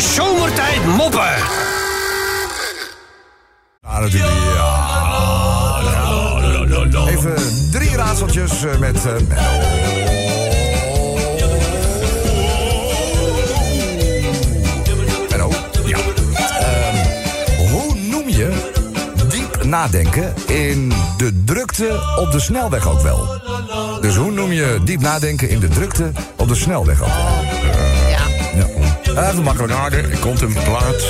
Zomertijd Moppen. Even drie raadseltjes eh, met eh, Menno. Menno. Ja. Ehm, hoe noem je diep nadenken in de drukte op de snelweg ook wel? Dus hoe noem je diep nadenken in de drukte op de snelweg ook wel? Ja. Ja. Even makkelijk. Naden, er komt een plaats.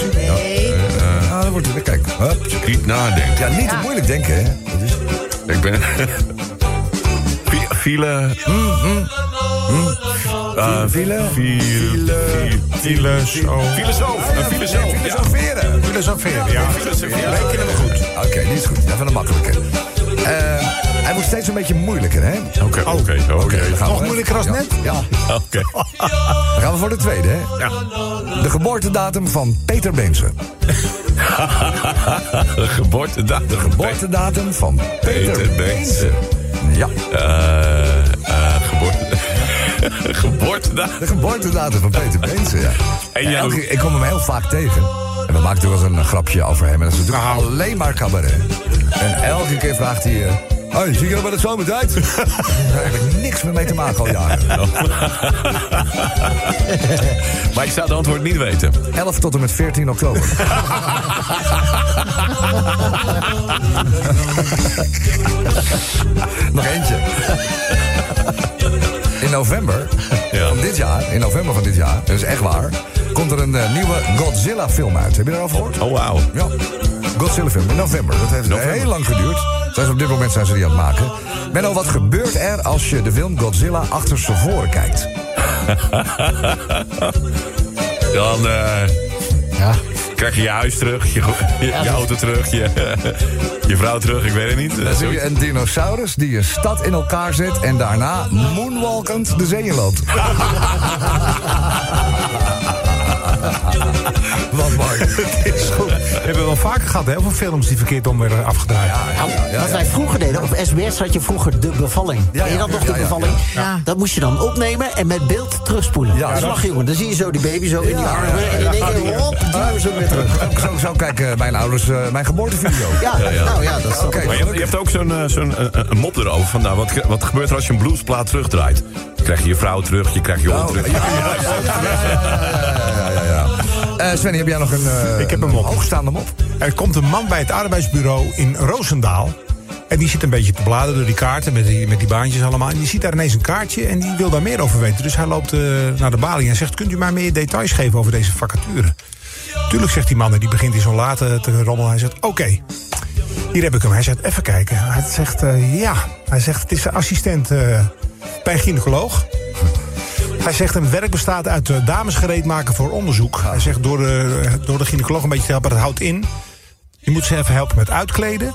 Ah, dat wordt het. Kijk. Hup. Niet nadenken. Ja, niet te moeilijk denken, hè? Dat is... Ik ben... Fi- File... Uh, File? File... Filosoof. Filosoof. Een filosoof. ja. Filosoferen. Filosoferen, ja. Filosoferen. Rekenen we goed. Oké, die is goed. Even een makkelijke. Eh, hij wordt steeds een beetje moeilijker, hè? Oké, oké, Oké, Nog moeilijker als net? Ja, Oké. dan gaan we voor de tweede, hè? Ja. De geboortedatum van Peter Beense. Geboortedatum. De geboortedatum van Peter, Peter Beense. Ja, Eh, geboorte... Geboortedatum. de geboortedatum van Peter Beense, ja. En jij- elke ik kom hem heel vaak tegen. En we natuurlijk wel eens een grapje over hem. En dat is natuurlijk Nou. alleen maar cabaret. En elke keer vraagt hij... eh, Hoi, zie je nog bij de zomertijd? Daar heb ik niks meer mee te maken al jaren. Maar ik zou het antwoord niet weten. 11 tot en met 14 oktober. Nog eentje. In november Ja. van dit jaar, in november van dit jaar, dat is echt waar, komt er een eh, nieuwe Godzilla film uit. Heb je daarover gehoord? Oh, wauw. Ja. Godzilla film in november. Dat heeft November. heel lang geduurd. Zijn ze op dit moment zijn ze die aan het maken. Menno, wat gebeurt er als je de film Godzilla achter z'n voren kijkt? Dan eh, Ja. krijg je je huis terug, je, je, je auto terug, je, je vrouw terug, ik weet het niet. Dan zie je een dinosaurus die een stad in elkaar zet en daarna moonwalkend de zee in loopt. Wat mooi. is goed. We hebben wel vaker gehad, heel veel films die verkeerd om werden afgedraaid. Nou, wat wij vroeger deden, op SBS had je vroeger de bevalling. Ja, je ja, dat nog, ja, de ja, bevalling? ja. Dat moest je dan opnemen en met beeld terugspoelen. Ja, Ja, dat- Slag, jongen. Dan zie je zo die baby zo in die Ja, armen. En in één keer, hop, duwen ze hem weer terug. Zo, zo kijken mijn ouders eh, mijn geboortevideo. Ja, nou ja, dat is Maar je, hebt- je hebt ook zo'n eh, zo'n eh, mop erover. Van, nou, wat, wat gebeurt er als je een bluesplaat terugdraait? Je krijgt je vrouw terug, je krijgt je hond Oh, terug. ja, ja, ja, Eh, Svenny, heb jij nog een, eh, Ik heb een mop. hoogstaande mop? Er komt een man bij het arbeidsbureau in Roosendaal. En die zit een beetje te bladeren door die kaarten met die, met die baantjes allemaal. En die ziet daar ineens een kaartje en die wil daar meer over weten. Dus hij loopt eh, naar de balie en zegt... kunt u mij meer details geven over deze vacature? Tuurlijk, zegt die man en die begint in zo'n late te rommelen. Hij zegt, oké, hier heb ik hem. Hij zegt, even kijken. Hij zegt, ja. Hij zegt, het is de assistent bij een gynaecoloog. Hij zegt, een werk bestaat uit eh, dames gereed maken voor onderzoek. Hij zegt, door de, door de gynaecoloog een beetje te helpen, dat houdt in... Je moet ze even helpen met uitkleden.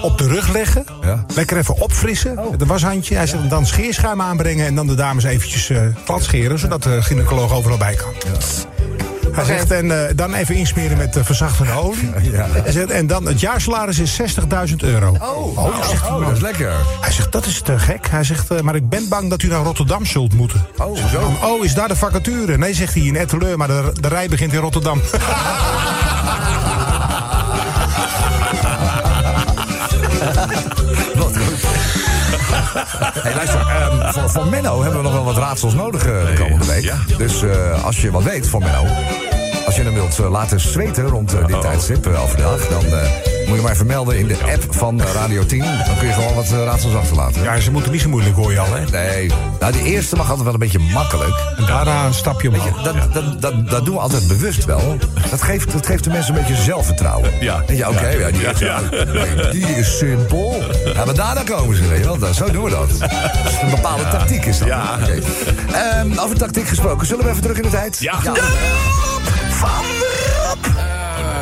Op de rug leggen. Ja. Lekker even opfrissen. Met een washandje. Hij zegt dan scheerschuim aanbrengen. En dan de dames eventjes eh glad scheren. Zodat de gynaecoloog overal bij kan. Hij zegt, en eh, dan even insmeren met uh, verzachtende olie. Ja. Hij zegt, en dan het jaarsalaris is 60.000 euro. Oh, zegt die oh, man. dat is lekker. Hij zegt, dat is te gek. Hij zegt, eh, maar ik ben bang dat u naar Rotterdam zult moeten. Oh, zo. Oh, is daar de vacature? Nee, zegt hij in Etteleur, maar de, de rij begint in Rotterdam. Hey, luister, voor, voor Menno hebben we nog wel wat raadsels nodig eh, de komende week. ja. Dus eh, als je wat weet van Menno, als je hem wilt eh, laten zweten rond dit Oh. tijdstip overdag, dan moet je maar even melden in de app van eh, Radio 10. Dan kun je gewoon wat eh, raadsels achterlaten. Ja, ze moeten niet zo moeilijk, hoor je al, hè? Nee, nou die eerste mag altijd wel een beetje makkelijk. En daarna een stapje omhoog. dat, dat, dat, dat doen we altijd bewust wel. Dat geeft, dat geeft de mensen een beetje zelfvertrouwen. Ja. Je, oké, Ja. ja, die, is, Ja. die is simpel. Ja, maar daarna komen ze, weet je wel. Dat- Zo doen we dat. Een bepaalde tactiek is dat. Ja. Oké. Ehm, over tactiek gesproken, zullen we even terug in de tijd? Ja. van Eh,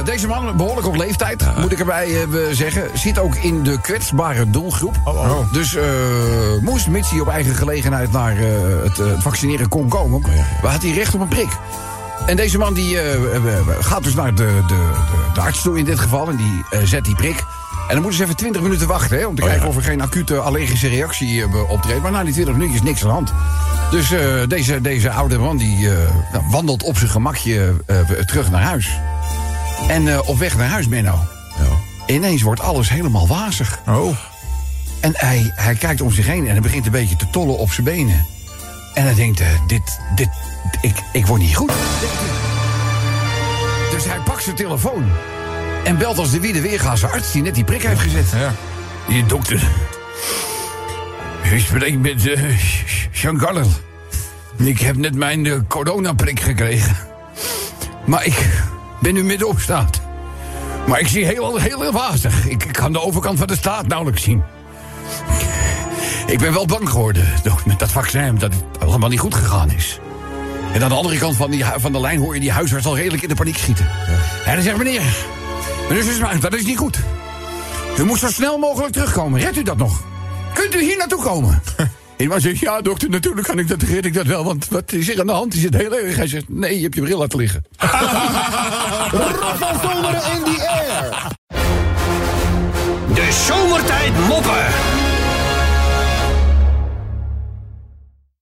deze man, behoorlijk op leeftijd, moet ik erbij eh, zeggen. Zit ook in de kwetsbare doelgroep. Dus eh, moest, mits hij op eigen gelegenheid naar eh, het eh, vaccineren kon komen, had hij recht op een prik. En deze man die, eh, eh, gaat dus naar de, de, de, de arts toe in dit geval en die eh, zet die prik. En dan moeten ze even 20 minuten wachten, hè, om te Oh, kijken ja. of er geen acute allergische reactie eh, optreedt. Maar na die 20 minuutjes niks aan de hand. Dus eh, deze, deze oude man die eh, nou, wandelt op zijn gemakje eh, terug naar huis. En eh, op weg naar huis, Menno. Ineens wordt alles helemaal wazig. Oh. En hij, hij kijkt om zich heen en hij begint een beetje te tollen op zijn benen. En hij denkt, eh, dit, dit, ik, ik word niet goed. Dus hij pakt zijn telefoon en belt als de wiede weerga zijn arts die net die prik heeft gezet. Ja. Die dokter. Ik spreek met uh, Jean Carl. Ik heb net mijn eh, coronaprik gekregen. Maar ik ben nu midden op staat. Maar ik zie heel, heel, heel wazig. Ik, ik kan de overkant van de staat nauwelijks zien. Ik ben wel bang geworden met dat vaccin dat het allemaal niet goed gegaan is. En aan de andere kant van, die, van de lijn hoor je die huisarts al redelijk in de paniek schieten. En dan zegt meneer, dat is niet goed. U moet zo snel mogelijk terugkomen. Redt u dat nog? Kunt u hier naartoe komen? En man zegt, ja dokter, natuurlijk kan ik dat, red ik dat wel. Want wat is er aan de hand? Is het heel erg? Hij zegt, nee, je hebt je bril laten liggen. De zomertijd moppen.